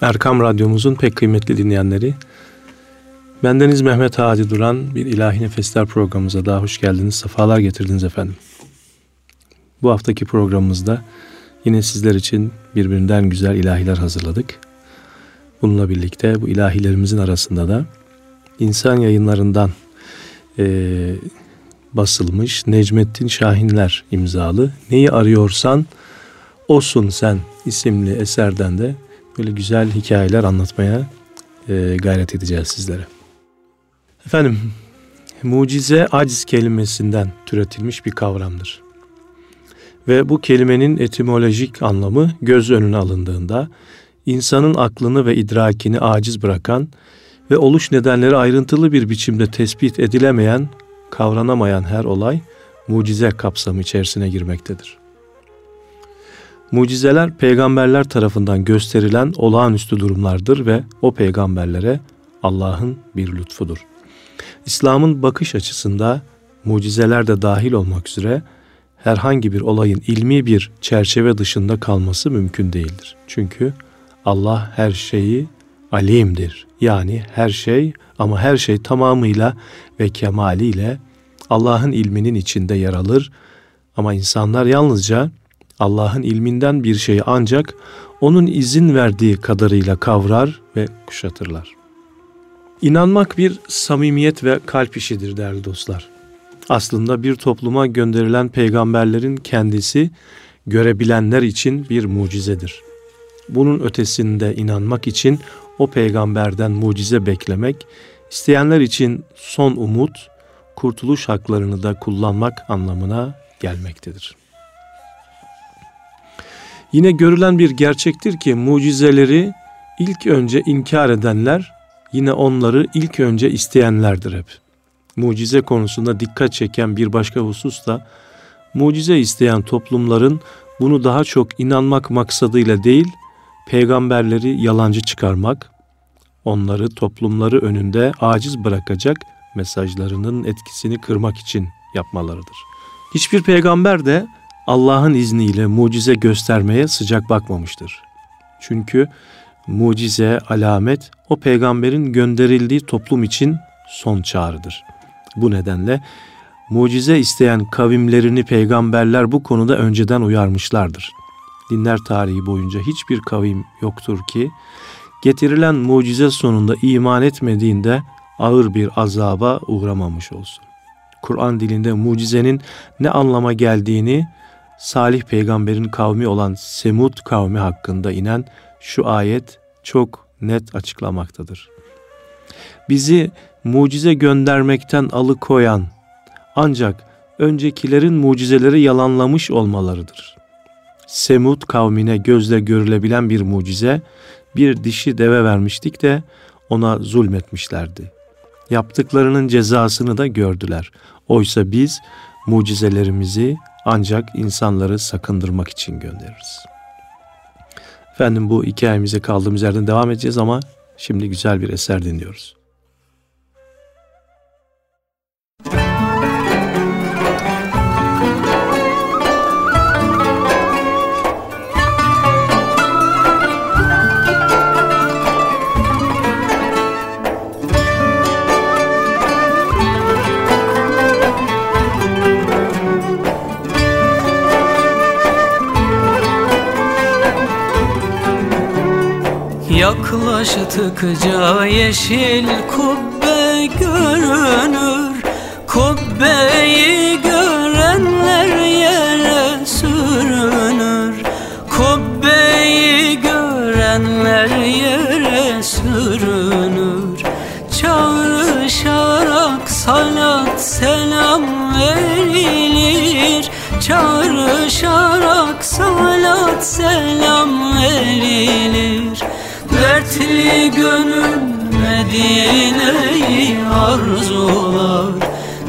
Erkam Radyomuzun pek kıymetli dinleyenleri, bendeniz Mehmet Hadi Duran bir İlahi Nefesler programımıza daha hoş geldiniz, sefalar getirdiniz efendim. Bu haftaki programımızda yine sizler için birbirinden güzel ilahiler hazırladık. Bununla birlikte bu ilahilerimizin arasında da insan yayınlarından e, basılmış Necmettin Şahinler imzalı Neyi Arıyorsan Osun Sen isimli eserden de böyle güzel hikayeler anlatmaya e, gayret edeceğiz sizlere. Efendim, mucize aciz kelimesinden türetilmiş bir kavramdır. Ve bu kelimenin etimolojik anlamı göz önüne alındığında insanın aklını ve idrakini aciz bırakan ve oluş nedenleri ayrıntılı bir biçimde tespit edilemeyen, kavranamayan her olay mucize kapsamı içerisine girmektedir. Mucizeler peygamberler tarafından gösterilen olağanüstü durumlardır ve o peygamberlere Allah'ın bir lütfudur. İslam'ın bakış açısında mucizeler de dahil olmak üzere herhangi bir olayın ilmi bir çerçeve dışında kalması mümkün değildir. Çünkü Allah her şeyi alimdir. Yani her şey ama her şey tamamıyla ve kemaliyle Allah'ın ilminin içinde yer alır. Ama insanlar yalnızca Allah'ın ilminden bir şeyi ancak onun izin verdiği kadarıyla kavrar ve kuşatırlar. İnanmak bir samimiyet ve kalp işidir değerli dostlar. Aslında bir topluma gönderilen peygamberlerin kendisi görebilenler için bir mucizedir. Bunun ötesinde inanmak için o peygamberden mucize beklemek, isteyenler için son umut, kurtuluş haklarını da kullanmak anlamına gelmektedir. Yine görülen bir gerçektir ki mucizeleri ilk önce inkar edenler yine onları ilk önce isteyenlerdir hep. Mucize konusunda dikkat çeken bir başka husus da mucize isteyen toplumların bunu daha çok inanmak maksadıyla değil, peygamberleri yalancı çıkarmak, onları toplumları önünde aciz bırakacak mesajlarının etkisini kırmak için yapmalarıdır. Hiçbir peygamber de Allah'ın izniyle mucize göstermeye sıcak bakmamıştır. Çünkü mucize, alamet o peygamberin gönderildiği toplum için son çağrıdır. Bu nedenle mucize isteyen kavimlerini peygamberler bu konuda önceden uyarmışlardır. Dinler tarihi boyunca hiçbir kavim yoktur ki getirilen mucize sonunda iman etmediğinde ağır bir azaba uğramamış olsun. Kur'an dilinde mucizenin ne anlama geldiğini Salih peygamberin kavmi olan Semud kavmi hakkında inen şu ayet çok net açıklamaktadır. Bizi mucize göndermekten alıkoyan ancak öncekilerin mucizeleri yalanlamış olmalarıdır. Semud kavmine gözle görülebilen bir mucize, bir dişi deve vermiştik de ona zulmetmişlerdi. Yaptıklarının cezasını da gördüler. Oysa biz mucizelerimizi ancak insanları sakındırmak için göndeririz. Efendim bu hikayemize kaldığımız yerden devam edeceğiz ama şimdi güzel bir eser dinliyoruz. Yaklaştıkça yeşil kubbe görünür Kubbeyi Dertli gönül Medine'yi arzular.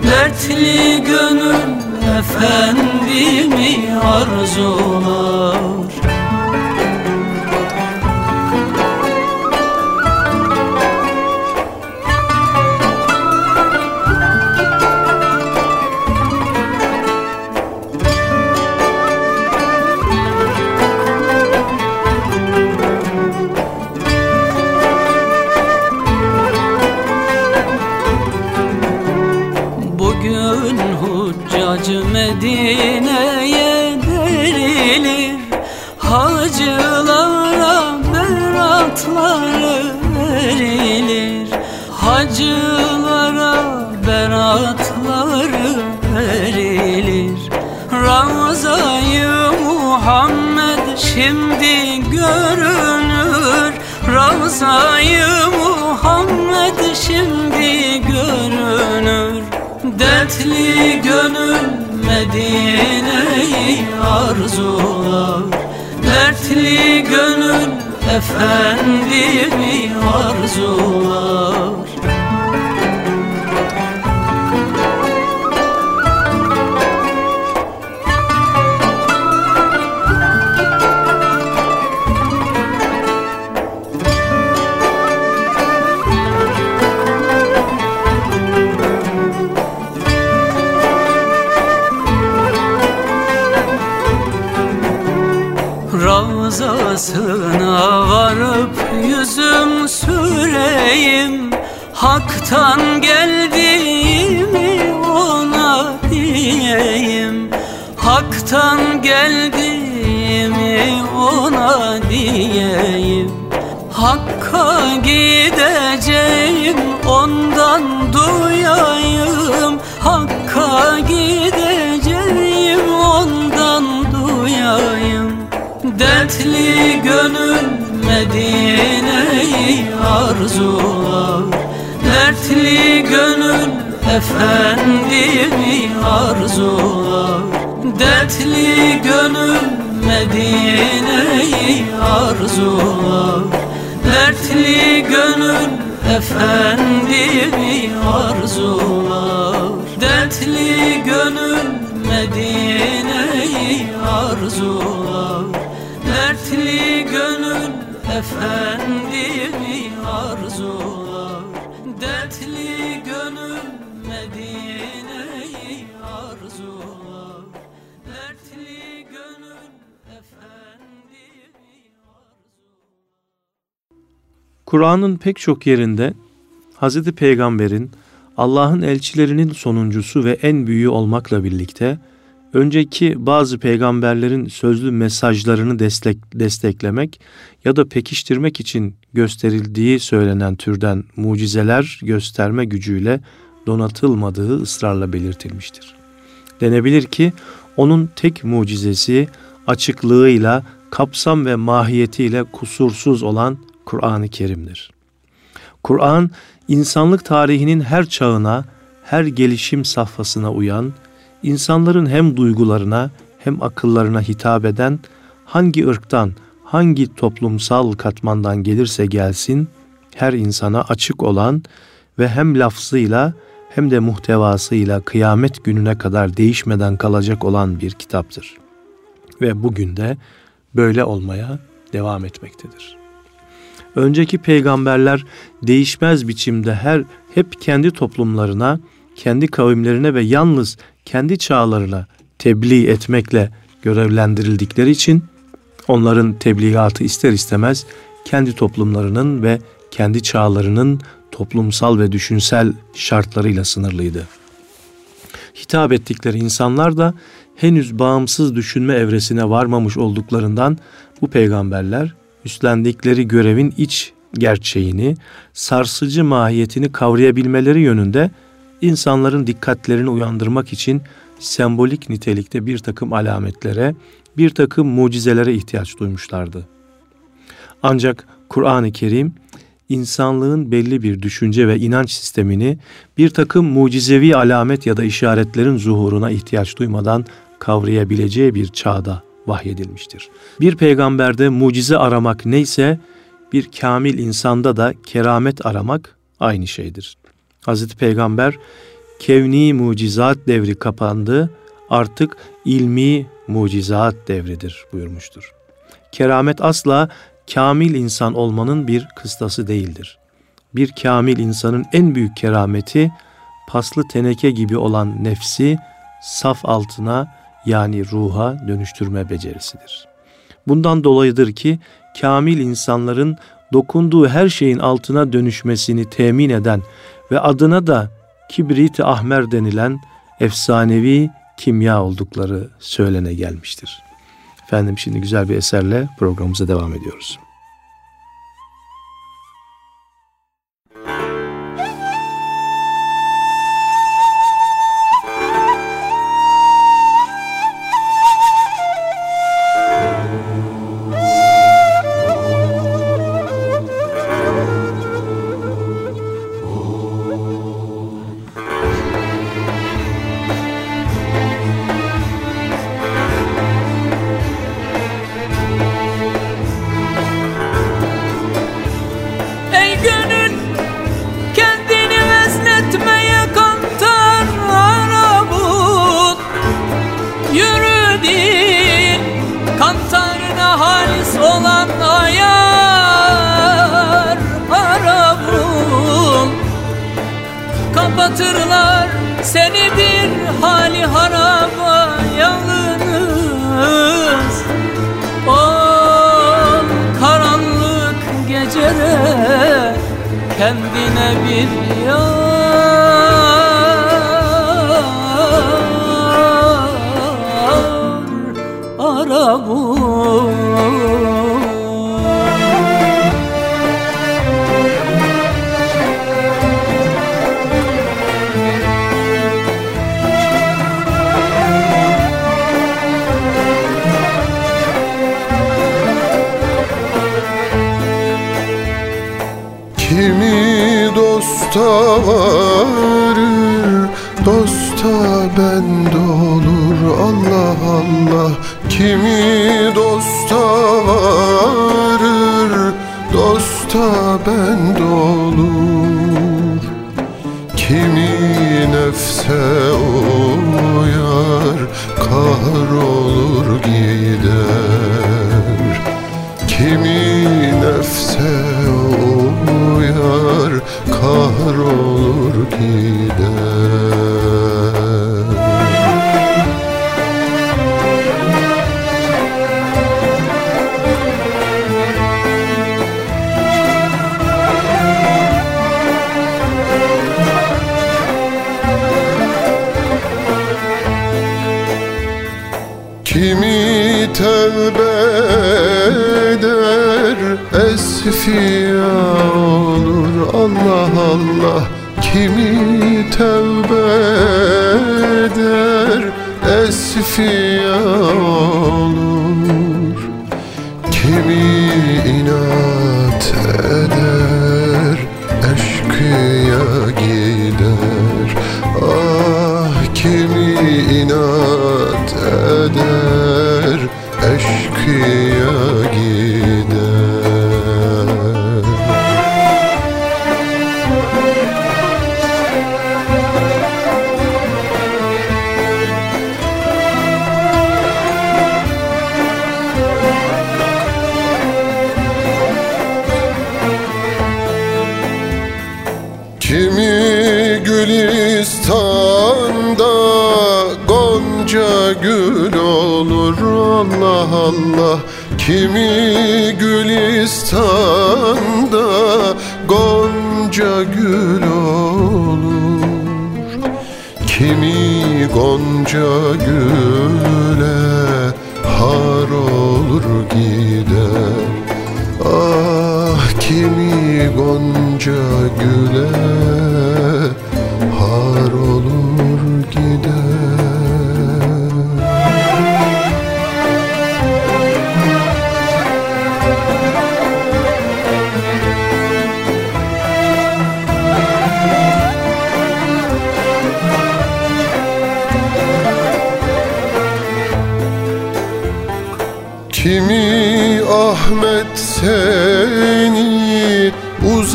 Dertli gönül Efendimi arzular Medine'yi arzular. Dertli gönül efendimi arzular Ravzasına varıp yüzüm süreyim. Hak'tan geldiğimi ona diyeyim. Hak'tan geldiğimi ona diyeyim. Hakka gideceğim ondan duyayım. Hakka gideceğim Dertli gönül Medine'yi arzular. Dertli gönül efendimi arzular. Dertli gönül Medine'yi arzular. Dertli gönül efendimi arzular. Dertli gönül Medine'yi efendimi arzular Dertli gönül Medine'yi arzular Dertli gönül efendimi arzular Kur'an'ın pek çok yerinde Hz. Peygamber'in Allah'ın elçilerinin sonuncusu ve en büyüğü olmakla birlikte önceki bazı peygamberlerin sözlü mesajlarını destek, desteklemek ya da pekiştirmek için gösterildiği söylenen türden mucizeler gösterme gücüyle donatılmadığı ısrarla belirtilmiştir. Denebilir ki onun tek mucizesi açıklığıyla, kapsam ve mahiyetiyle kusursuz olan Kur'an-ı Kerim'dir. Kur'an, insanlık tarihinin her çağına, her gelişim safhasına uyan, insanların hem duygularına hem akıllarına hitap eden, hangi ırktan, hangi toplumsal katmandan gelirse gelsin, her insana açık olan ve hem lafzıyla hem de muhtevasıyla kıyamet gününe kadar değişmeden kalacak olan bir kitaptır. Ve bugün de böyle olmaya devam etmektedir. Önceki peygamberler değişmez biçimde her hep kendi toplumlarına, kendi kavimlerine ve yalnız kendi çağlarına tebliğ etmekle görevlendirildikleri için onların tebliğatı ister istemez kendi toplumlarının ve kendi çağlarının toplumsal ve düşünsel şartlarıyla sınırlıydı. Hitap ettikleri insanlar da henüz bağımsız düşünme evresine varmamış olduklarından bu peygamberler üstlendikleri görevin iç gerçeğini, sarsıcı mahiyetini kavrayabilmeleri yönünde insanların dikkatlerini uyandırmak için sembolik nitelikte bir takım alametlere, bir takım mucizelere ihtiyaç duymuşlardı. Ancak Kur'an-ı Kerim insanlığın belli bir düşünce ve inanç sistemini bir takım mucizevi alamet ya da işaretlerin zuhuruna ihtiyaç duymadan kavrayabileceği bir çağda vahyedilmiştir. Bir peygamberde mucize aramak neyse bir kamil insanda da keramet aramak aynı şeydir. Hazreti Peygamber kevni mucizat devri kapandı artık ilmi mucizat devridir buyurmuştur. Keramet asla kamil insan olmanın bir kıstası değildir. Bir kamil insanın en büyük kerameti paslı teneke gibi olan nefsi saf altına yani ruha dönüştürme becerisidir. Bundan dolayıdır ki kamil insanların dokunduğu her şeyin altına dönüşmesini temin eden ve adına da kibrit-i ahmer denilen efsanevi kimya oldukları söylene gelmiştir. Efendim şimdi güzel bir eserle programımıza devam ediyoruz.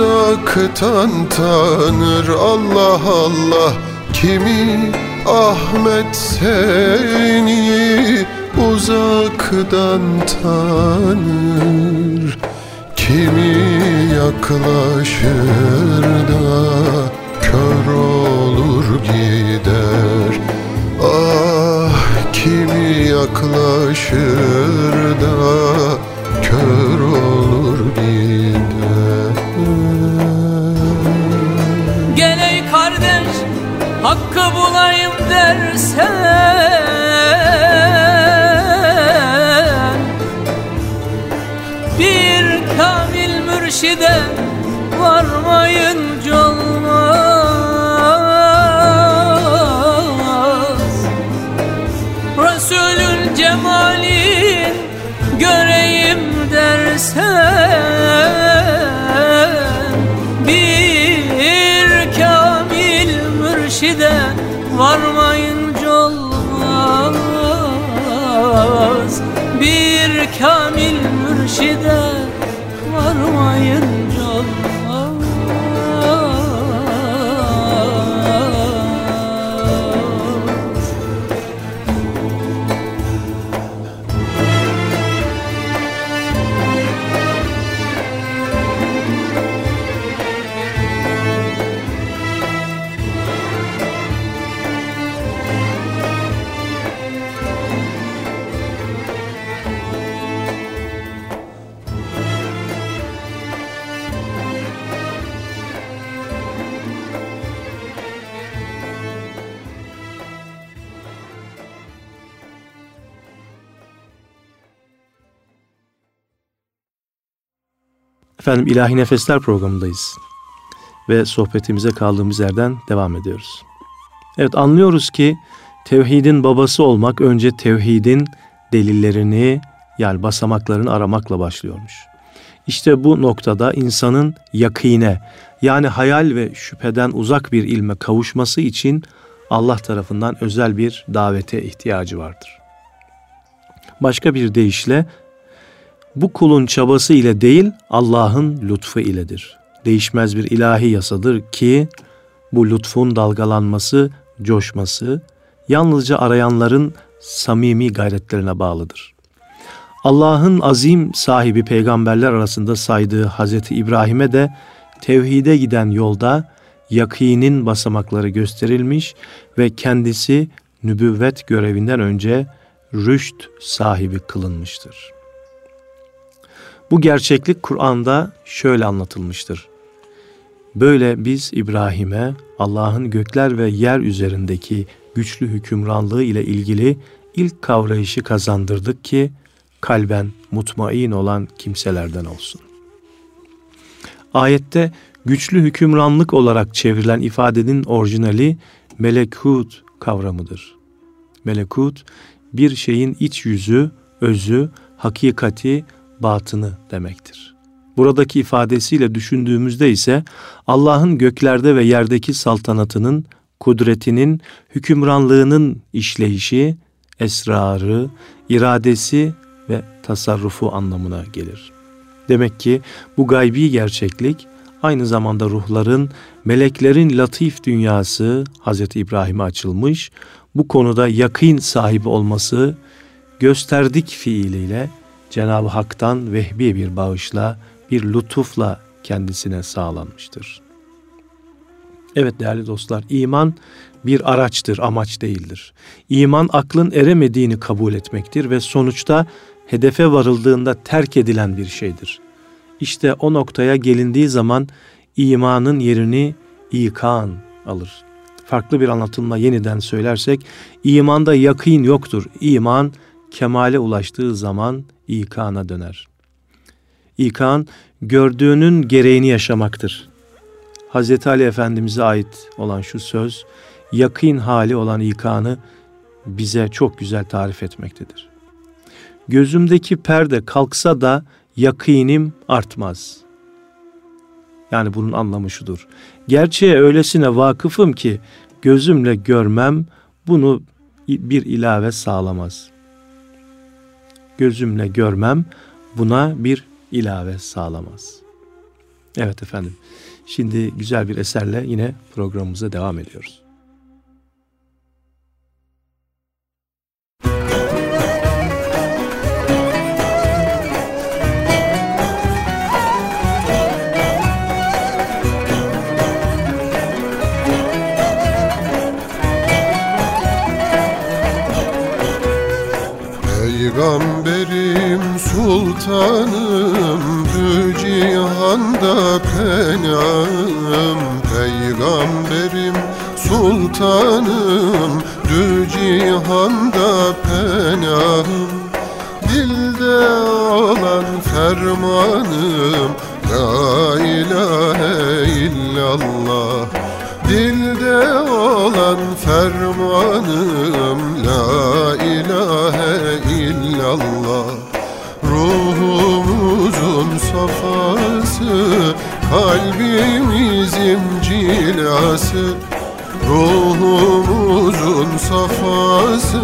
Uzaktan tanır? Allah Allah. Kimi Ahmet seni uzaktan tanır? Kimi yaklaşır da kör olur gider yaklaşır da kör olur gider. Gel ey kardeş hakkı bulayım dersen. Bir kamil mürşide varmayı varmayınca olmaz Bir kamil mürşide Efendim İlahi Nefesler programındayız. Ve sohbetimize kaldığımız yerden devam ediyoruz. Evet anlıyoruz ki tevhidin babası olmak önce tevhidin delillerini yani basamaklarını aramakla başlıyormuş. İşte bu noktada insanın yakine yani hayal ve şüpheden uzak bir ilme kavuşması için Allah tarafından özel bir davete ihtiyacı vardır. Başka bir deyişle bu kulun çabası ile değil Allah'ın lütfu iledir. Değişmez bir ilahi yasadır ki bu lütfun dalgalanması, coşması yalnızca arayanların samimi gayretlerine bağlıdır. Allah'ın azim sahibi peygamberler arasında saydığı Hazreti İbrahim'e de tevhide giden yolda yakinin basamakları gösterilmiş ve kendisi nübüvvet görevinden önce rüşt sahibi kılınmıştır. Bu gerçeklik Kur'an'da şöyle anlatılmıştır. Böyle biz İbrahim'e Allah'ın gökler ve yer üzerindeki güçlü hükümranlığı ile ilgili ilk kavrayışı kazandırdık ki kalben mutmain olan kimselerden olsun. Ayette güçlü hükümranlık olarak çevrilen ifadenin orijinali melekut kavramıdır. Melekut bir şeyin iç yüzü, özü, hakikati, batını demektir. Buradaki ifadesiyle düşündüğümüzde ise Allah'ın göklerde ve yerdeki saltanatının, kudretinin, hükümranlığının işleyişi, esrarı, iradesi ve tasarrufu anlamına gelir. Demek ki bu gaybi gerçeklik aynı zamanda ruhların, meleklerin latif dünyası Hz. İbrahim'e açılmış, bu konuda yakın sahibi olması gösterdik fiiliyle Cenab-ı Hak'tan vehbi bir bağışla, bir lütufla kendisine sağlanmıştır. Evet değerli dostlar, iman bir araçtır, amaç değildir. İman aklın eremediğini kabul etmektir ve sonuçta hedefe varıldığında terk edilen bir şeydir. İşte o noktaya gelindiği zaman imanın yerini ikan alır. Farklı bir anlatımla yeniden söylersek, imanda yakın yoktur. İman kemale ulaştığı zaman ikana döner. İkan gördüğünün gereğini yaşamaktır. Hazreti Ali Efendimiz'e ait olan şu söz, yakın hali olan ikanı bize çok güzel tarif etmektedir. Gözümdeki perde kalksa da yakinim artmaz. Yani bunun anlamı şudur. Gerçeğe öylesine vakıfım ki gözümle görmem bunu bir ilave sağlamaz. Gözümle görmem buna bir ilave sağlamaz. Evet efendim. Şimdi güzel bir eserle yine programımıza devam ediyoruz. Peygamberim sultanım Bu cihanda penam Peygamberim sultanım Dü cihanda penam Dilde olan fermanım La ilahe illallah. Dilde olan fermanım La ilahe illallah Ruhumuzun safası Kalbimizin cilası. Ruhumuzun safası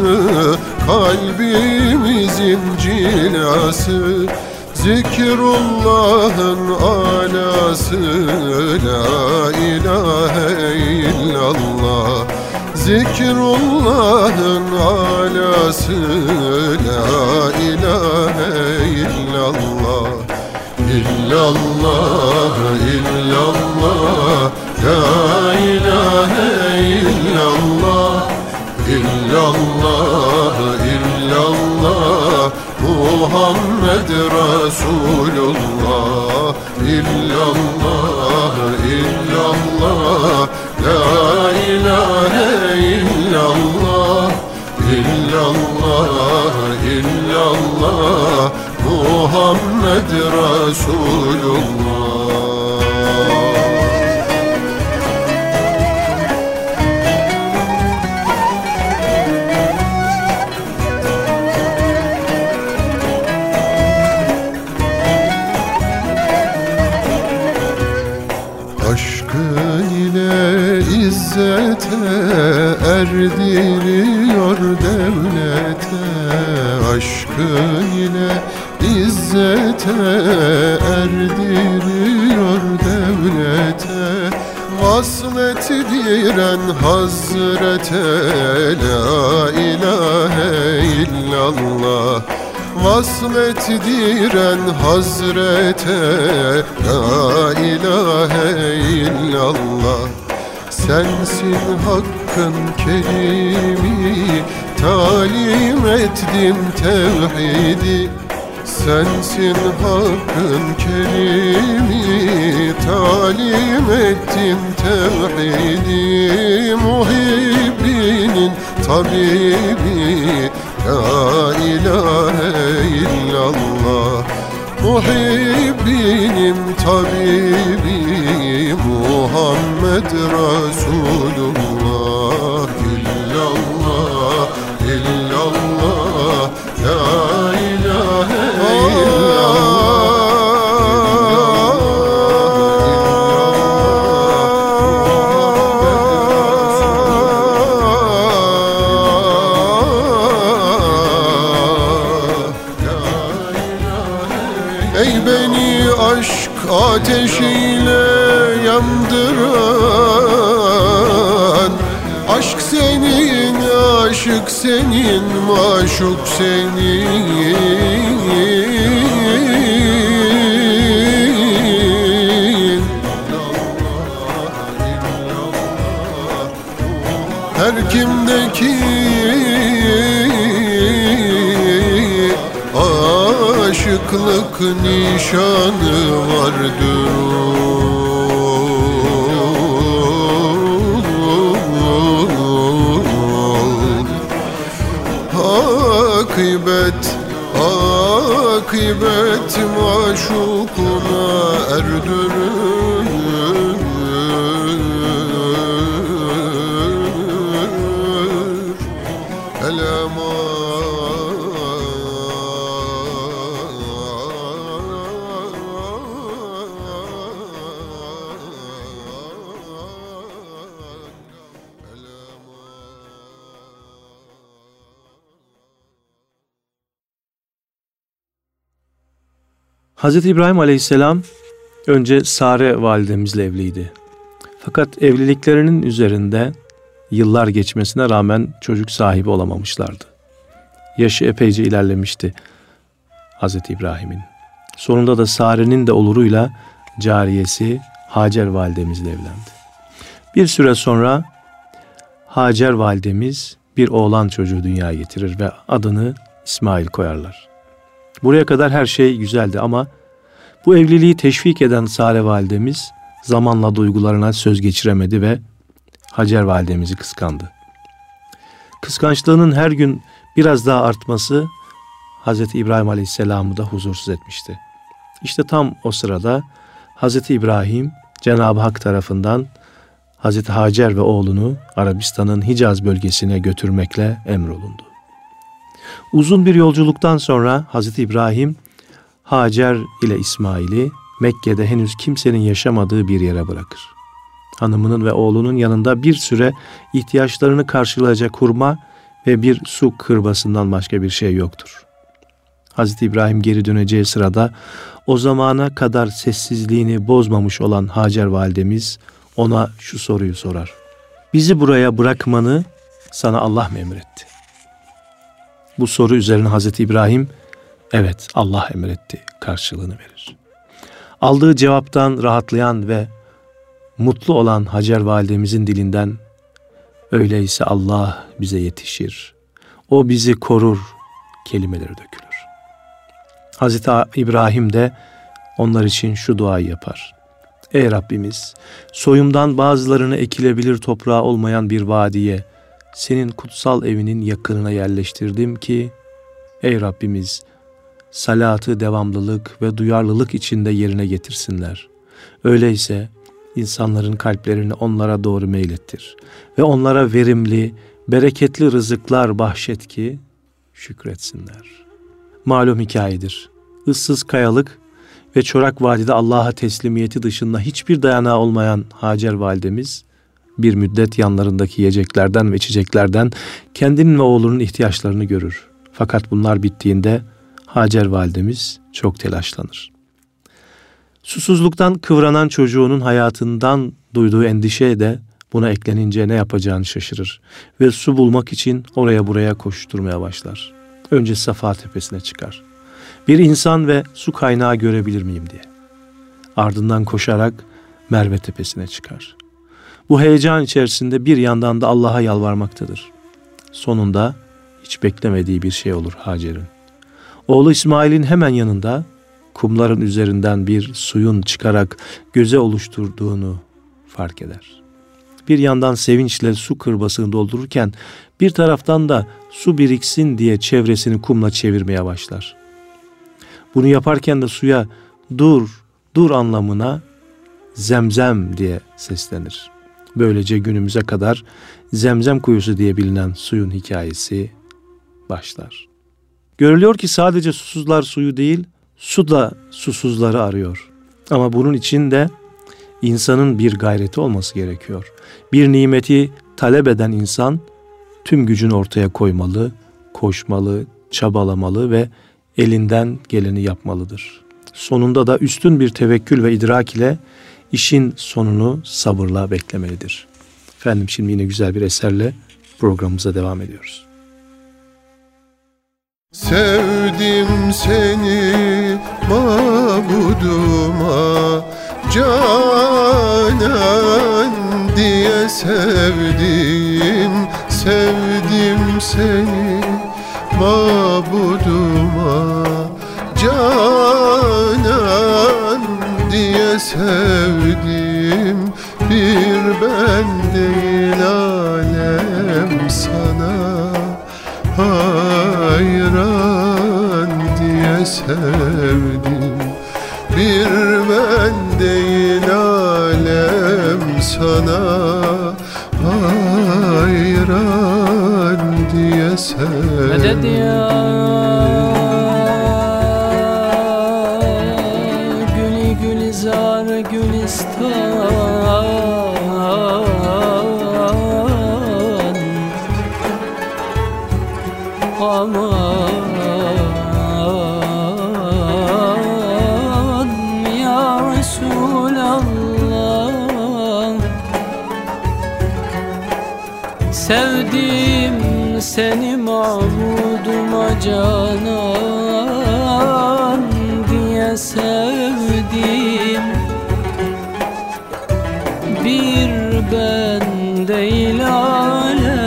Kalbimizin cilası. Zikrullah'ın alası La ilahe illallah Zikrullah'ın alası La ilahe illallah. İllallah, illallah La ilahe illallah. İllallah, illallah Muhammed Resulullah. İllallah, illallah La ilahe illallah İllallah, illallah Muhammed Resulullah erdiriyor devlete Aşkı ile izzete erdiriyor devlete. Vaslet diren hazrete La ilahe illallah. Vaslet diren hazrete La ilahe illallah Sensin hakkın kerimi Talim ettim tevhidi. Sensin hakkın kerimi Talim ettim tevhidi. Muhibbinin tabibi La ilahe illallah. Muhibbinin tabibi Muhammed Resulullah aşıklık nişanı vardır. Akıbet, akıbet maşukuna erdirir Hz. İbrahim Aleyhisselam önce Sare validemizle evliydi. Fakat evliliklerinin üzerinde yıllar geçmesine rağmen çocuk sahibi olamamışlardı. Yaşı epeyce ilerlemişti Hz. İbrahim'in. Sonunda da Sare'nin de oluruyla cariyesi Hacer validemizle evlendi. Bir süre sonra Hacer validemiz bir oğlan çocuğu dünyaya getirir ve adını İsmail koyarlar. Buraya kadar her şey güzeldi ama bu evliliği teşvik eden Sare validemiz zamanla duygularına söz geçiremedi ve Hacer validemizi kıskandı. Kıskançlığının her gün biraz daha artması Hz. İbrahim Aleyhisselam'ı da huzursuz etmişti. İşte tam o sırada Hazreti İbrahim Cenab-ı Hak tarafından Hazreti Hacer ve oğlunu Arabistan'ın Hicaz bölgesine götürmekle emrolundu. Uzun bir yolculuktan sonra Hazreti İbrahim Hacer ile İsmail'i Mekke'de henüz kimsenin yaşamadığı bir yere bırakır. Hanımının ve oğlunun yanında bir süre ihtiyaçlarını karşılayacak hurma ve bir su kırbasından başka bir şey yoktur. Hazreti İbrahim geri döneceği sırada o zamana kadar sessizliğini bozmamış olan Hacer validemiz ona şu soruyu sorar. Bizi buraya bırakmanı sana Allah mı emretti? Bu soru üzerine Hazreti İbrahim evet Allah emretti karşılığını verir. Aldığı cevaptan rahatlayan ve mutlu olan Hacer validemizin dilinden öyleyse Allah bize yetişir. O bizi korur kelimeleri dökülür. Hazreti İbrahim de onlar için şu duayı yapar. Ey Rabbimiz, soyumdan bazılarını ekilebilir toprağı olmayan bir vadiye, senin kutsal evinin yakınına yerleştirdim ki, ey Rabbimiz, salatı devamlılık ve duyarlılık içinde yerine getirsinler. Öyleyse insanların kalplerini onlara doğru meylettir ve onlara verimli, bereketli rızıklar bahşet ki şükretsinler. Malum hikayedir. Issız kayalık ve çorak vadide Allah'a teslimiyeti dışında hiçbir dayanağı olmayan Hacer validemiz bir müddet yanlarındaki yiyeceklerden ve içeceklerden kendinin ve oğlunun ihtiyaçlarını görür. Fakat bunlar bittiğinde Hacer validemiz çok telaşlanır. Susuzluktan kıvranan çocuğunun hayatından duyduğu endişe de buna eklenince ne yapacağını şaşırır ve su bulmak için oraya buraya koşturmaya başlar. Önce Safa tepesine çıkar. Bir insan ve su kaynağı görebilir miyim diye. Ardından koşarak Merve tepesine çıkar. Bu heyecan içerisinde bir yandan da Allah'a yalvarmaktadır. Sonunda hiç beklemediği bir şey olur Hacer'in. Oğlu İsmail'in hemen yanında kumların üzerinden bir suyun çıkarak göze oluşturduğunu fark eder. Bir yandan sevinçle su kırbasını doldururken bir taraftan da su biriksin diye çevresini kumla çevirmeye başlar. Bunu yaparken de suya dur, dur anlamına zemzem diye seslenir. Böylece günümüze kadar zemzem kuyusu diye bilinen suyun hikayesi başlar. Görülüyor ki sadece susuzlar suyu değil, su da susuzları arıyor. Ama bunun için de insanın bir gayreti olması gerekiyor. Bir nimeti talep eden insan tüm gücünü ortaya koymalı, koşmalı, çabalamalı ve elinden geleni yapmalıdır. Sonunda da üstün bir tevekkül ve idrak ile işin sonunu sabırla beklemelidir. Efendim şimdi yine güzel bir eserle programımıza devam ediyoruz. Sevdim seni mabuduma Canan diye sevdim Sevdim seni mabuduma Canan diye sevdim. Bir ben değil alem sana. Hayran diye sevdim. Bir ben değil alem sana. Hayran diye sevdim Medet ya seni mabuduma canan diye sevdim Bir ben değil alem.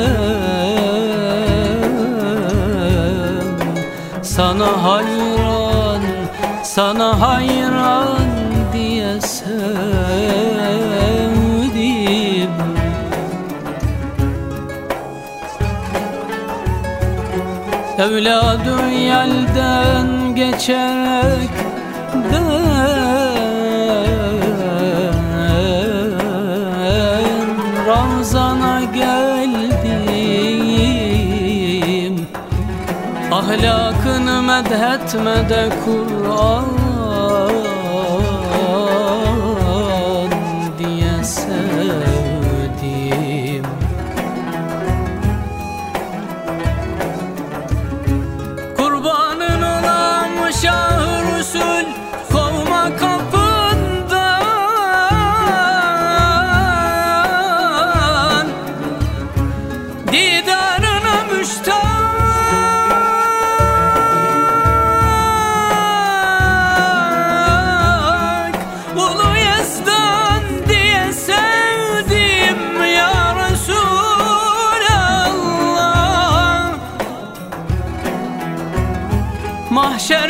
Sana hayran, sana hayran Evladı yelden geçerek ben Ramzana geldim. Ahlakını medhetme de Kur'an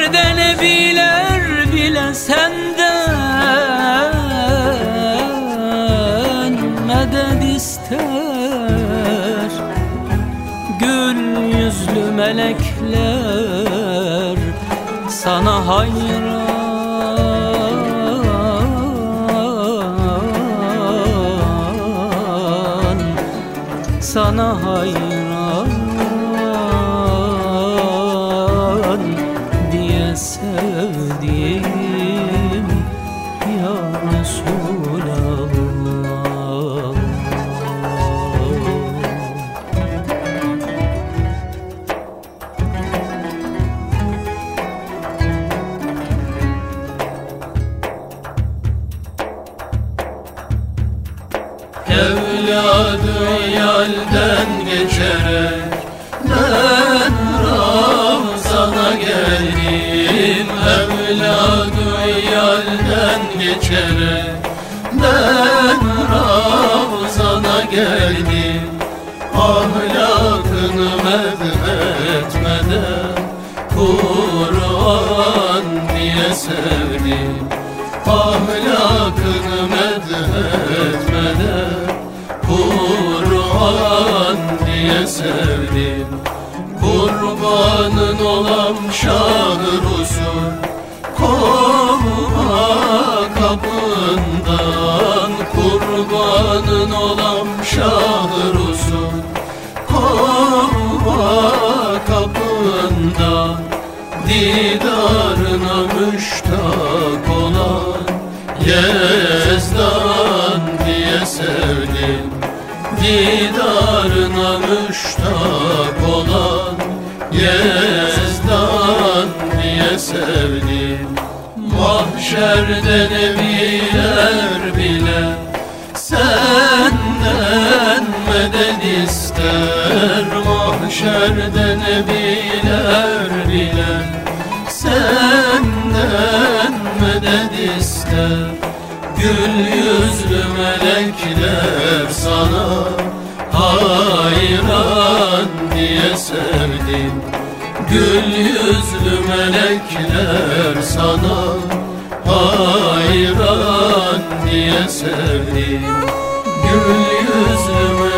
Mahşerde nebiler bile senden medet ister. Gül yüzlü melekler sana hayran geçerek Ben Ramazan'a geldim Ahlakını medhetmeden Kur'an diye sevdim. Ahlakını medhetmeden Kur'an diye sevdim. Kurbanın olam şah kapından Kurbanın olam şah Resul kapından Didarına müştak olan Yezdan diye sevdim. Didarına müştak olan Yezdan diye sevdim Mahşerde nebiler bile. Senden medet ister Mahşerde nebiler bile. Senden medet ister Gül yüzlü melekler sana hayran diye sevdim. Gül yüzlü melekler sana hayran diye sevdim. Gül yüzlü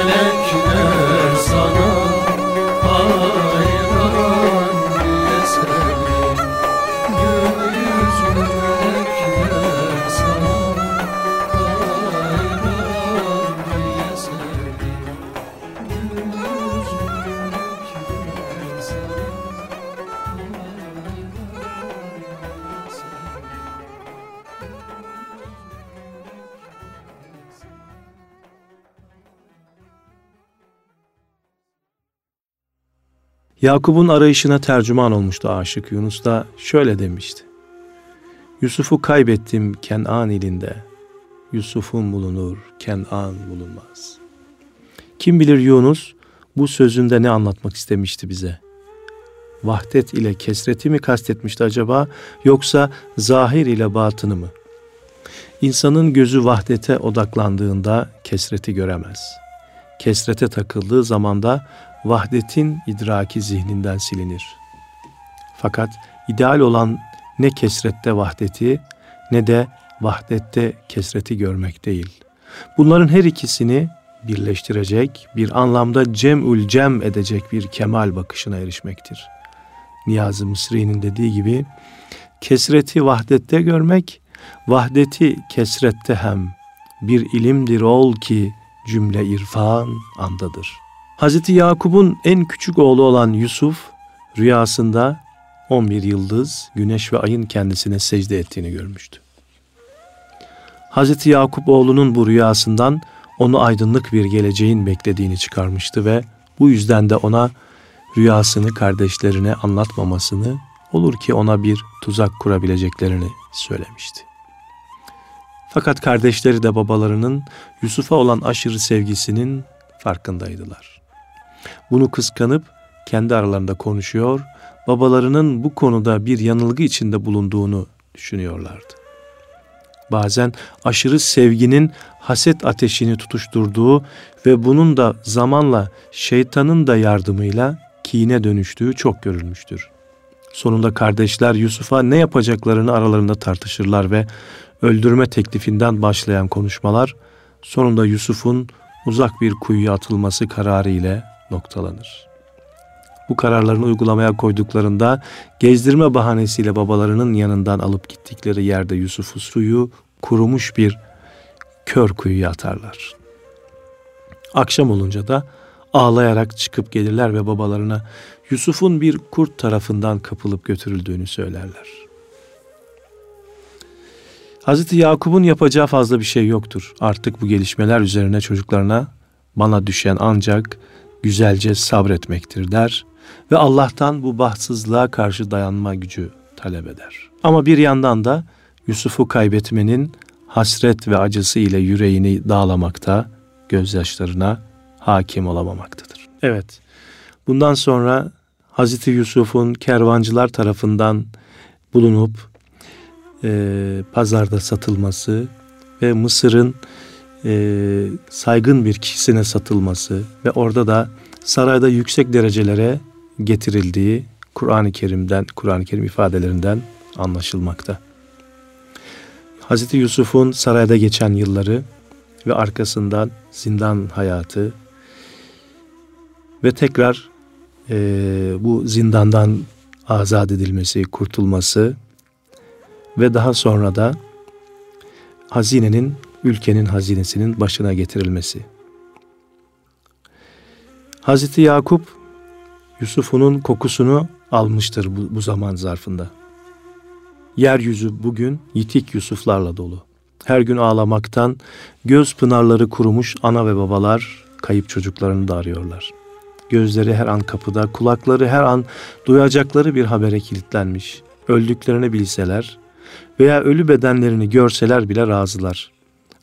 Yakup'un arayışına tercüman olmuştu aşık Yunus da şöyle demişti. Yusuf'u kaybettim Kenan ilinde. Yusuf'un bulunur, Kenan bulunmaz. Kim bilir Yunus bu sözünde ne anlatmak istemişti bize? Vahdet ile kesreti mi kastetmişti acaba yoksa zahir ile batını mı? İnsanın gözü vahdete odaklandığında kesreti göremez. Kesrete takıldığı zamanda vahdetin idraki zihninden silinir. Fakat ideal olan ne kesrette vahdeti ne de vahdette kesreti görmek değil. Bunların her ikisini birleştirecek, bir anlamda cemül cem edecek bir kemal bakışına erişmektir. Niyazi Mısri'nin dediği gibi kesreti vahdette görmek, vahdeti kesrette hem bir ilimdir ol ki cümle irfan andadır. Hazreti Yakup'un en küçük oğlu olan Yusuf rüyasında 11 yıldız, güneş ve ayın kendisine secde ettiğini görmüştü. Hazreti Yakup oğlunun bu rüyasından onu aydınlık bir geleceğin beklediğini çıkarmıştı ve bu yüzden de ona rüyasını kardeşlerine anlatmamasını olur ki ona bir tuzak kurabileceklerini söylemişti. Fakat kardeşleri de babalarının Yusuf'a olan aşırı sevgisinin farkındaydılar. Bunu kıskanıp kendi aralarında konuşuyor, babalarının bu konuda bir yanılgı içinde bulunduğunu düşünüyorlardı. Bazen aşırı sevginin haset ateşini tutuşturduğu ve bunun da zamanla şeytanın da yardımıyla kine dönüştüğü çok görülmüştür. Sonunda kardeşler Yusuf'a ne yapacaklarını aralarında tartışırlar ve öldürme teklifinden başlayan konuşmalar sonunda Yusuf'un uzak bir kuyuya atılması kararı ile noktalanır. Bu kararlarını uygulamaya koyduklarında gezdirme bahanesiyle babalarının yanından alıp gittikleri yerde Yusuf'u suyu kurumuş bir kör kuyuya atarlar. Akşam olunca da ağlayarak çıkıp gelirler ve babalarına Yusuf'un bir kurt tarafından kapılıp götürüldüğünü söylerler. Hazreti Yakup'un yapacağı fazla bir şey yoktur. Artık bu gelişmeler üzerine çocuklarına bana düşen ancak güzelce sabretmektir der ve Allah'tan bu bahtsızlığa karşı dayanma gücü talep eder. Ama bir yandan da Yusuf'u kaybetmenin hasret ve acısı ile yüreğini dağlamakta, gözyaşlarına hakim olamamaktadır. Evet, bundan sonra Hazreti Yusuf'un kervancılar tarafından bulunup e, pazarda satılması ve Mısır'ın e, saygın bir kişisine satılması ve orada da sarayda yüksek derecelere getirildiği Kur'an-ı Kerim'den, Kur'an-ı Kerim ifadelerinden anlaşılmakta. Hazreti Yusuf'un sarayda geçen yılları ve arkasından zindan hayatı ve tekrar e, bu zindandan azat edilmesi, kurtulması ve daha sonra da hazinenin, ülkenin hazinesinin başına getirilmesi. Hazreti Yakup Yusuf'un kokusunu almıştır bu, bu zaman zarfında. Yeryüzü bugün yitik Yusuflarla dolu. Her gün ağlamaktan göz pınarları kurumuş ana ve babalar kayıp çocuklarını da arıyorlar. Gözleri her an kapıda, kulakları her an duyacakları bir habere kilitlenmiş. Öldüklerini bilseler veya ölü bedenlerini görseler bile razılar.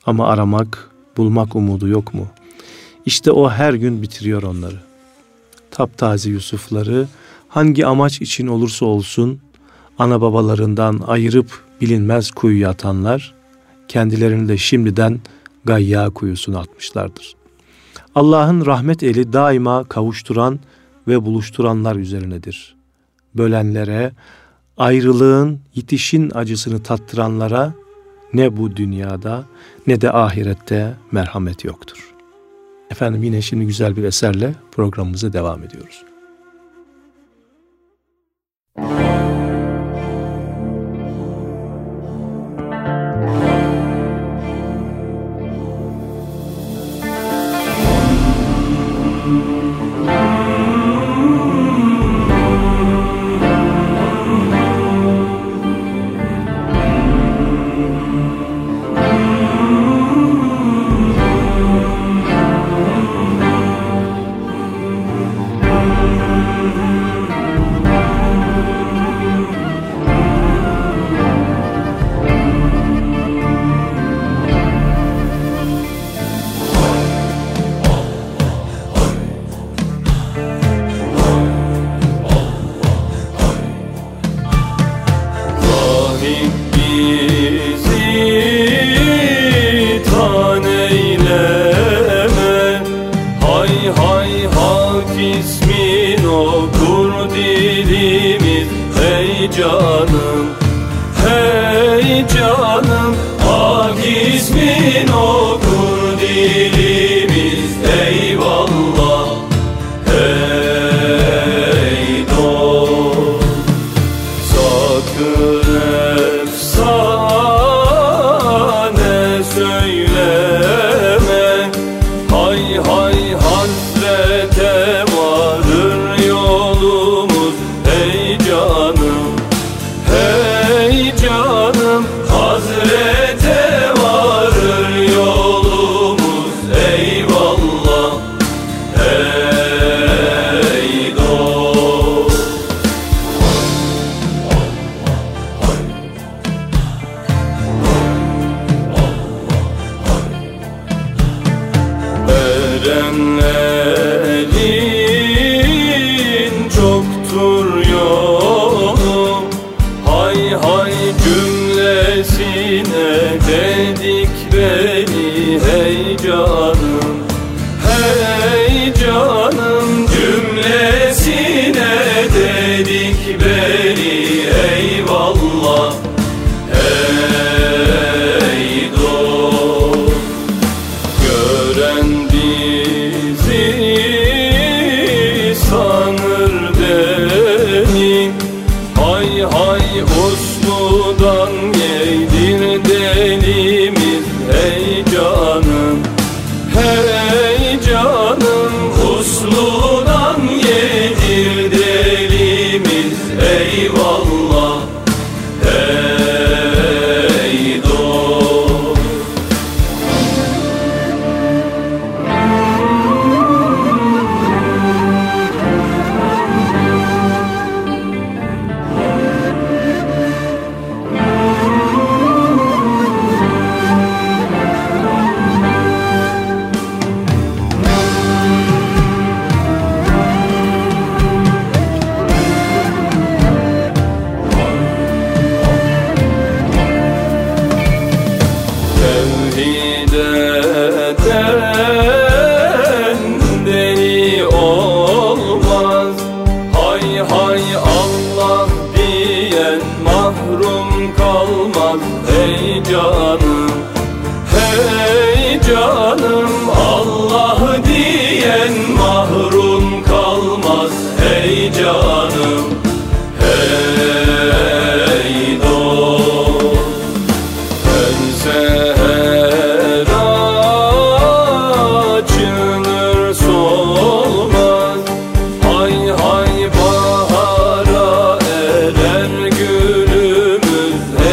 Ama aramak, bulmak umudu yok mu? İşte o her gün bitiriyor onları. Taptaze Yusufları hangi amaç için olursa olsun ana babalarından ayırıp bilinmez kuyuya atanlar kendilerini de şimdiden gayya kuyusuna atmışlardır. Allah'ın rahmet eli daima kavuşturan ve buluşturanlar üzerinedir. Bölenlere, ayrılığın, yitişin acısını tattıranlara ne bu dünyada ne de ahirette merhamet yoktur. Efendim yine şimdi güzel bir eserle programımıza devam ediyoruz. Sakın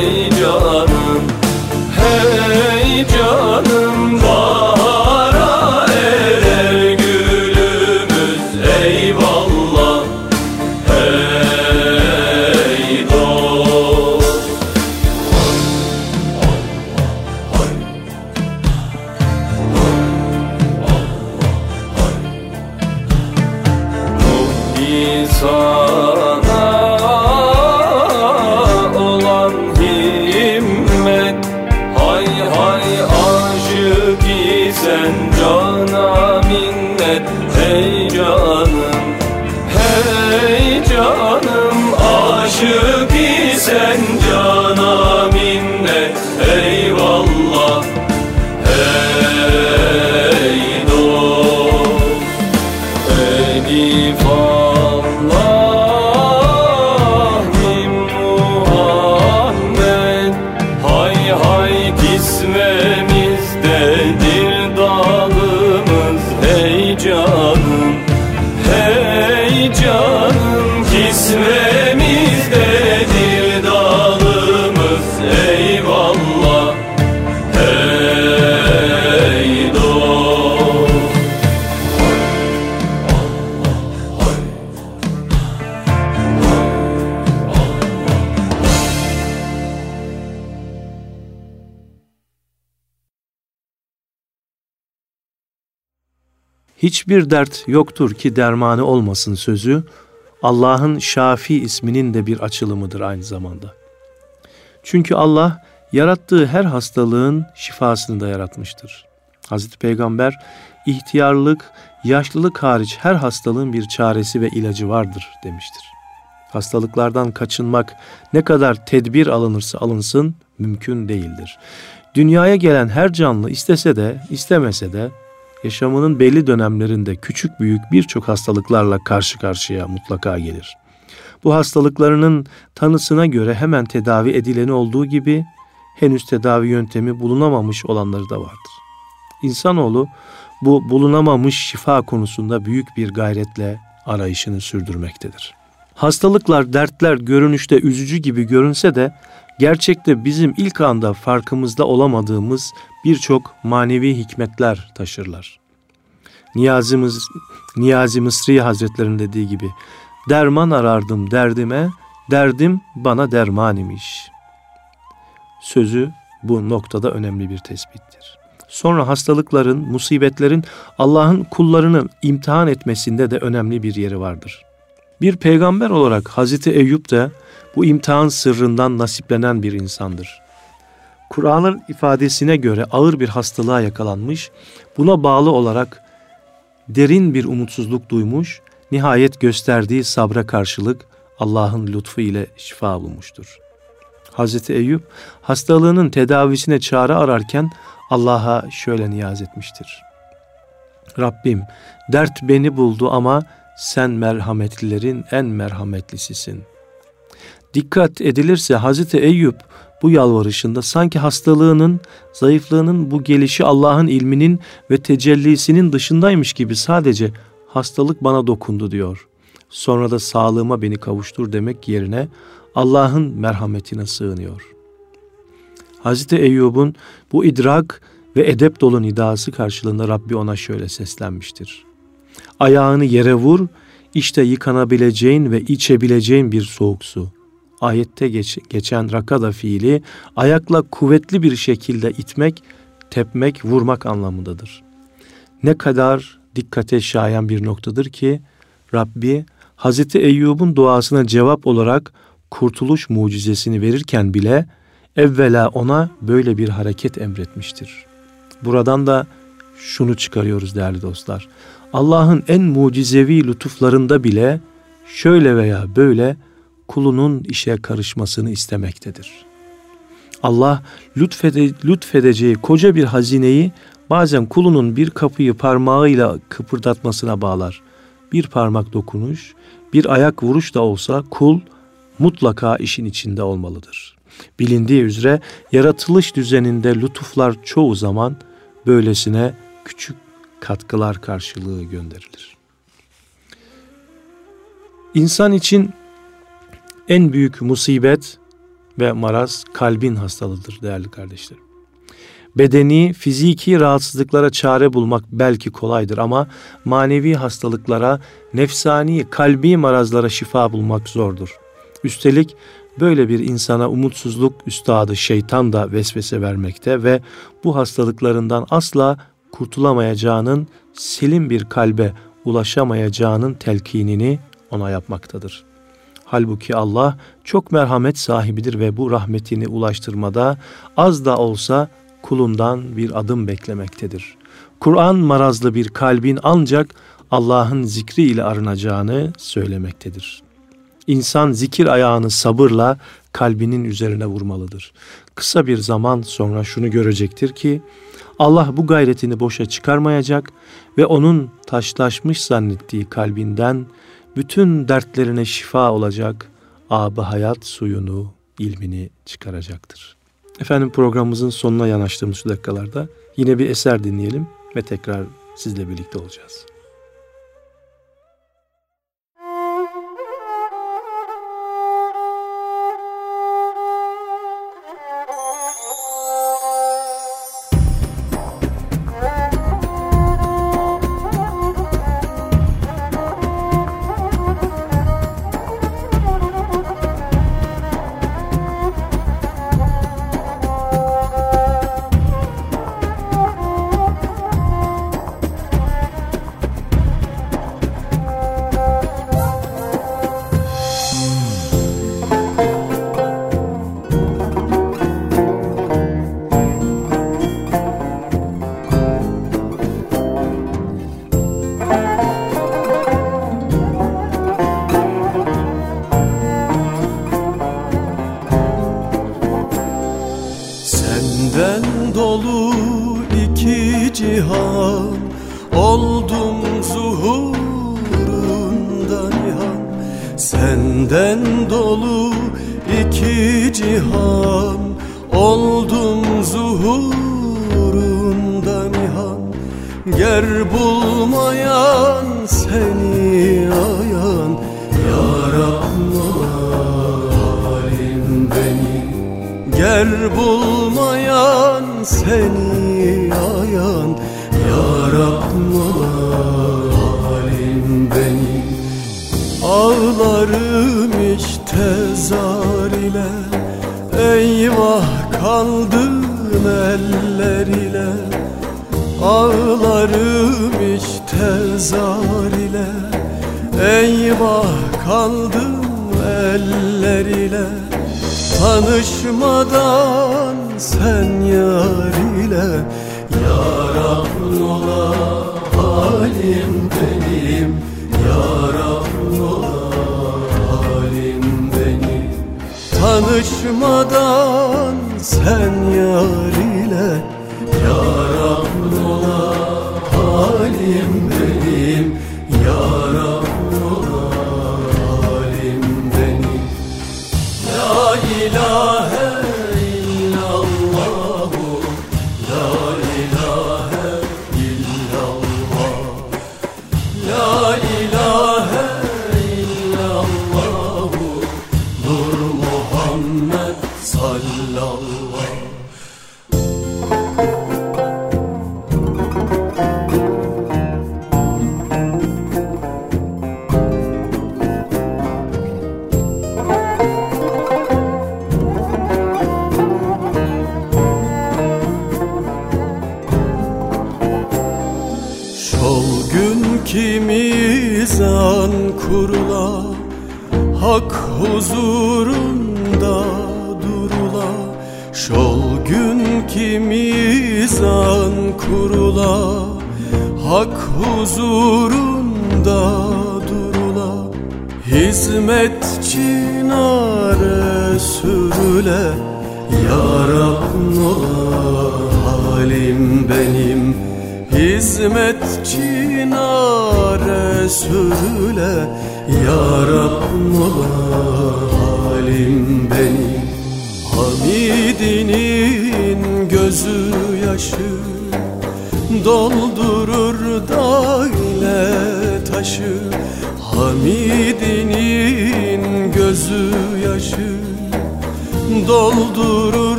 Hey canım, hey canım Hiçbir dert yoktur ki dermanı olmasın sözü, Allah'ın Şafi isminin de bir açılımıdır aynı zamanda. Çünkü Allah yarattığı her hastalığın şifasını da yaratmıştır. Hazreti Peygamber ihtiyarlık, yaşlılık hariç her hastalığın bir çaresi ve ilacı vardır demiştir. Hastalıklardan kaçınmak ne kadar tedbir alınırsa alınsın mümkün değildir. Dünyaya gelen her canlı istese de istemese de yaşamının belli dönemlerinde küçük büyük birçok hastalıklarla karşı karşıya mutlaka gelir. Bu hastalıklarının tanısına göre hemen tedavi edileni olduğu gibi henüz tedavi yöntemi bulunamamış olanları da vardır. İnsanoğlu bu bulunamamış şifa konusunda büyük bir gayretle arayışını sürdürmektedir. Hastalıklar, dertler görünüşte üzücü gibi görünse de gerçekte bizim ilk anda farkımızda olamadığımız birçok manevi hikmetler taşırlar. Niyazimiz, Niyazi Mısri Hazretleri'nin dediği gibi derman arardım derdime, derdim bana derman imiş. Sözü bu noktada önemli bir tespittir. sonra hastalıkların, musibetlerin Allah'ın kullarını imtihan etmesinde de önemli bir yeri vardır. Bir peygamber olarak Hazreti Eyüp de bu imtihan sırrından nasiplenen bir insandır. Kur'an'ın ifadesine göre ağır bir hastalığa yakalanmış, buna bağlı olarak derin bir umutsuzluk duymuş, nihayet gösterdiği sabra karşılık Allah'ın lütfu ile şifa bulmuştur. Hazreti Eyüp hastalığının tedavisine çare ararken Allah'a şöyle niyaz etmiştir. Rabbim dert beni buldu ama sen merhametlilerin en merhametlisisin. Dikkat edilirse Hazreti Eyüp bu yalvarışında sanki hastalığının, zayıflığının bu gelişi Allah'ın ilminin ve tecellisinin dışındaymış gibi sadece hastalık bana dokundu diyor. Sonra da sağlığıma beni kavuştur demek yerine Allah'ın merhametine sığınıyor. Hazreti Eyyub'un bu idrak ve edep dolu nidası karşılığında Rabbi ona şöyle seslenmiştir. Ayağını yere vur, işte yıkanabileceğin ve içebileceğin bir soğuk su. Ayette geç, geçen rakada fiili ayakla kuvvetli bir şekilde itmek, tepmek, vurmak anlamındadır. Ne kadar dikkate şayan bir noktadır ki Rabbi Hazreti Eyyub'un duasına cevap olarak kurtuluş mucizesini verirken bile evvela ona böyle bir hareket emretmiştir. Buradan da şunu çıkarıyoruz değerli dostlar. Allah'ın en mucizevi lütuflarında bile şöyle veya böyle kulunun işe karışmasını istemektedir. Allah lütfede, lütfedeceği koca bir hazineyi bazen kulunun bir kapıyı parmağıyla kıpırdatmasına bağlar. Bir parmak dokunuş, bir ayak vuruş da olsa kul mutlaka işin içinde olmalıdır. Bilindiği üzere yaratılış düzeninde lütuflar çoğu zaman böylesine küçük katkılar karşılığı gönderilir. İnsan için en büyük musibet ve maraz kalbin hastalığıdır değerli kardeşlerim. Bedeni, fiziki rahatsızlıklara çare bulmak belki kolaydır ama manevi hastalıklara, nefsani, kalbi marazlara şifa bulmak zordur. Üstelik böyle bir insana umutsuzluk üstadı şeytan da vesvese vermekte ve bu hastalıklarından asla kurtulamayacağının, selim bir kalbe ulaşamayacağının telkinini ona yapmaktadır. Halbuki Allah çok merhamet sahibidir ve bu rahmetini ulaştırmada az da olsa kulundan bir adım beklemektedir. Kur'an marazlı bir kalbin ancak Allah'ın zikri ile arınacağını söylemektedir. İnsan zikir ayağını sabırla kalbinin üzerine vurmalıdır. Kısa bir zaman sonra şunu görecektir ki Allah bu gayretini boşa çıkarmayacak ve onun taşlaşmış zannettiği kalbinden bütün dertlerine şifa olacak abı hayat suyunu, ilmini çıkaracaktır. Efendim programımızın sonuna yanaştığımız şu dakikalarda yine bir eser dinleyelim ve tekrar sizle birlikte olacağız. Tanışmadan sen yar ile Yarabın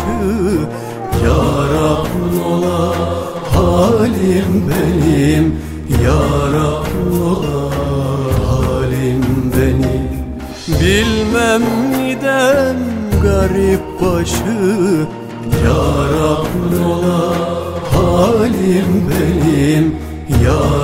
başı Ya Rabbim ola halim benim. Ya Rabbim ola halim benim. Bilmem neden garip başı. Ya Rabbim ola halim benim. Ya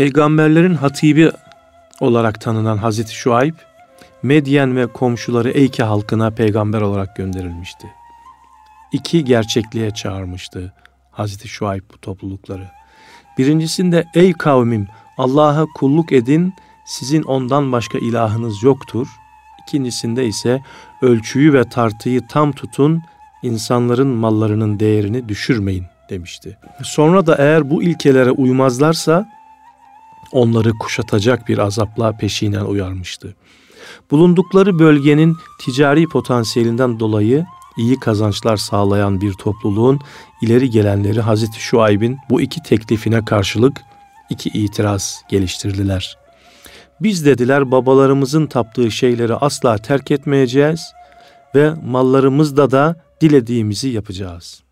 Peygamberlerin hatibi olarak tanınan Hazreti Şuayb, Medyen ve komşuları Eyke halkına peygamber olarak gönderilmişti. İki gerçekliğe çağırmıştı Hazreti Şuayb bu toplulukları. Birincisinde ey kavmim Allah'a kulluk edin sizin ondan başka ilahınız yoktur. İkincisinde ise ölçüyü ve tartıyı tam tutun insanların mallarının değerini düşürmeyin demişti. Sonra da eğer bu ilkelere uymazlarsa onları kuşatacak bir azapla peşinen uyarmıştı. Bulundukları bölgenin ticari potansiyelinden dolayı iyi kazançlar sağlayan bir topluluğun ileri gelenleri Hazreti Şuayb'in bu iki teklifine karşılık iki itiraz geliştirdiler. Biz dediler babalarımızın taptığı şeyleri asla terk etmeyeceğiz ve mallarımızda da dilediğimizi yapacağız.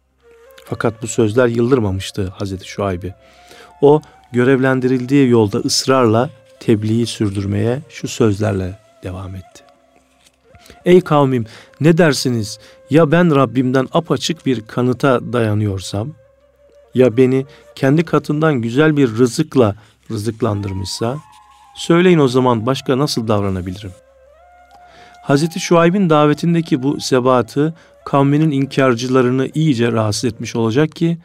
Fakat bu sözler yıldırmamıştı Hazreti Şuayb'i. O görevlendirildiği yolda ısrarla tebliği sürdürmeye şu sözlerle devam etti. Ey kavmim ne dersiniz ya ben Rabbimden apaçık bir kanıta dayanıyorsam ya beni kendi katından güzel bir rızıkla rızıklandırmışsa söyleyin o zaman başka nasıl davranabilirim? Hazreti Şuayb'in davetindeki bu sebatı kavminin inkarcılarını iyice rahatsız etmiş olacak ki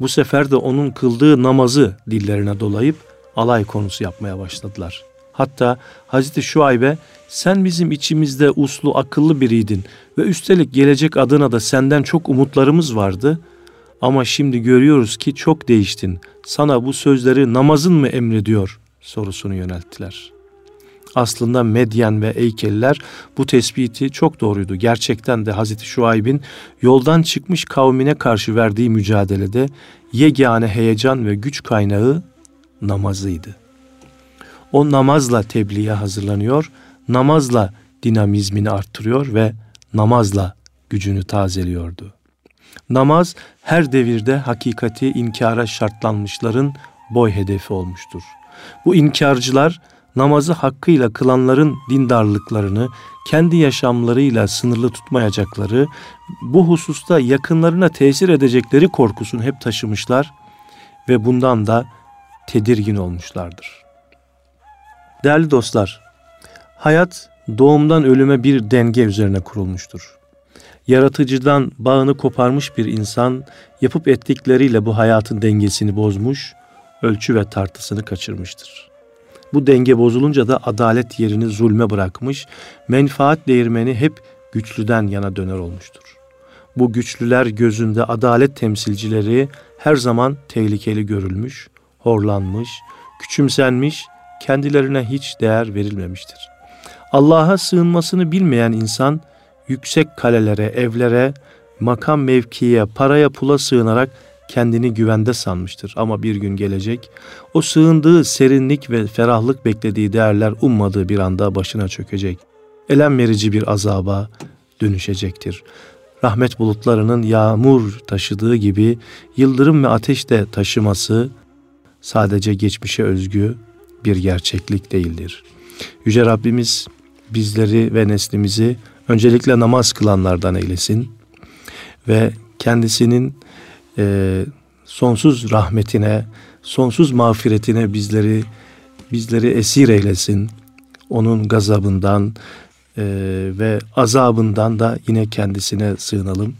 bu sefer de onun kıldığı namazı dillerine dolayıp alay konusu yapmaya başladılar. Hatta Hazreti Şuayb'e sen bizim içimizde uslu akıllı biriydin ve üstelik gelecek adına da senden çok umutlarımız vardı. Ama şimdi görüyoruz ki çok değiştin. Sana bu sözleri namazın mı emrediyor sorusunu yönelttiler. Aslında Medyen ve Eykeliler bu tespiti çok doğruydu. Gerçekten de Hazreti Şuayb'in yoldan çıkmış kavmine karşı verdiği mücadelede yegane heyecan ve güç kaynağı namazıydı. O namazla tebliğe hazırlanıyor, namazla dinamizmini arttırıyor ve namazla gücünü tazeliyordu. Namaz her devirde hakikati inkara şartlanmışların boy hedefi olmuştur. Bu inkarcılar namazı hakkıyla kılanların dindarlıklarını kendi yaşamlarıyla sınırlı tutmayacakları, bu hususta yakınlarına tesir edecekleri korkusunu hep taşımışlar ve bundan da tedirgin olmuşlardır. Değerli dostlar, hayat doğumdan ölüme bir denge üzerine kurulmuştur. Yaratıcıdan bağını koparmış bir insan yapıp ettikleriyle bu hayatın dengesini bozmuş, ölçü ve tartısını kaçırmıştır. Bu denge bozulunca da adalet yerini zulme bırakmış, menfaat değirmeni hep güçlüden yana döner olmuştur. Bu güçlüler gözünde adalet temsilcileri her zaman tehlikeli görülmüş, horlanmış, küçümsenmiş, kendilerine hiç değer verilmemiştir. Allah'a sığınmasını bilmeyen insan yüksek kalelere, evlere, makam mevkiye, paraya, pula sığınarak kendini güvende sanmıştır. Ama bir gün gelecek, o sığındığı serinlik ve ferahlık beklediği değerler ummadığı bir anda başına çökecek. Elem verici bir azaba dönüşecektir. Rahmet bulutlarının yağmur taşıdığı gibi yıldırım ve ateş de taşıması sadece geçmişe özgü bir gerçeklik değildir. Yüce Rabbimiz bizleri ve neslimizi öncelikle namaz kılanlardan eylesin ve kendisinin e, sonsuz rahmetine, sonsuz mağfiretine bizleri bizleri esir eylesin. Onun gazabından e, ve azabından da yine kendisine sığınalım.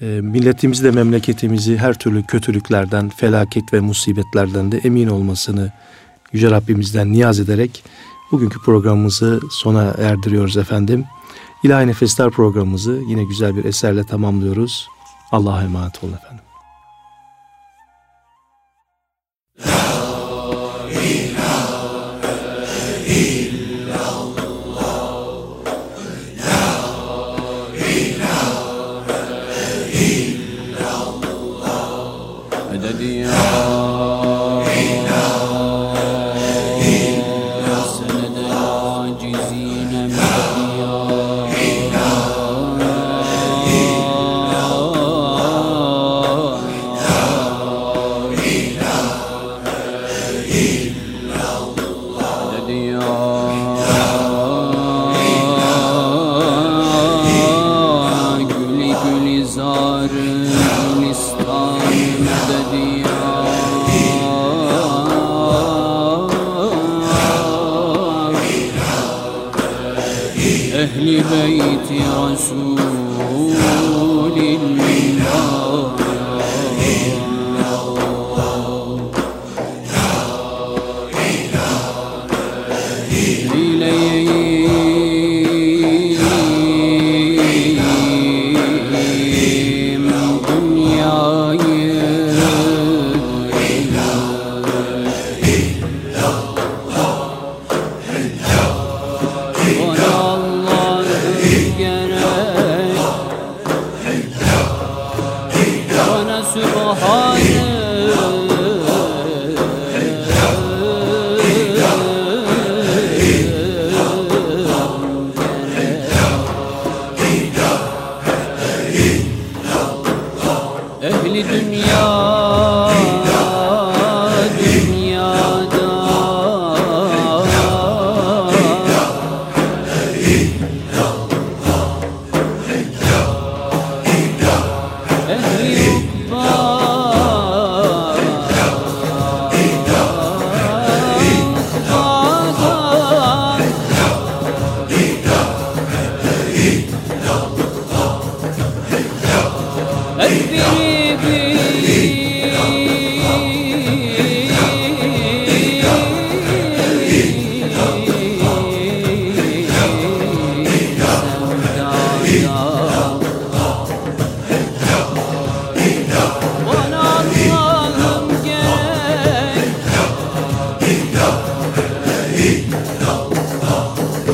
E, milletimizi de memleketimizi her türlü kötülüklerden, felaket ve musibetlerden de emin olmasını Yüce Rabbimizden niyaz ederek bugünkü programımızı sona erdiriyoruz efendim. İlahi Nefesler programımızı yine güzel bir eserle tamamlıyoruz. Allah'a emanet olun efendim.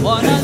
One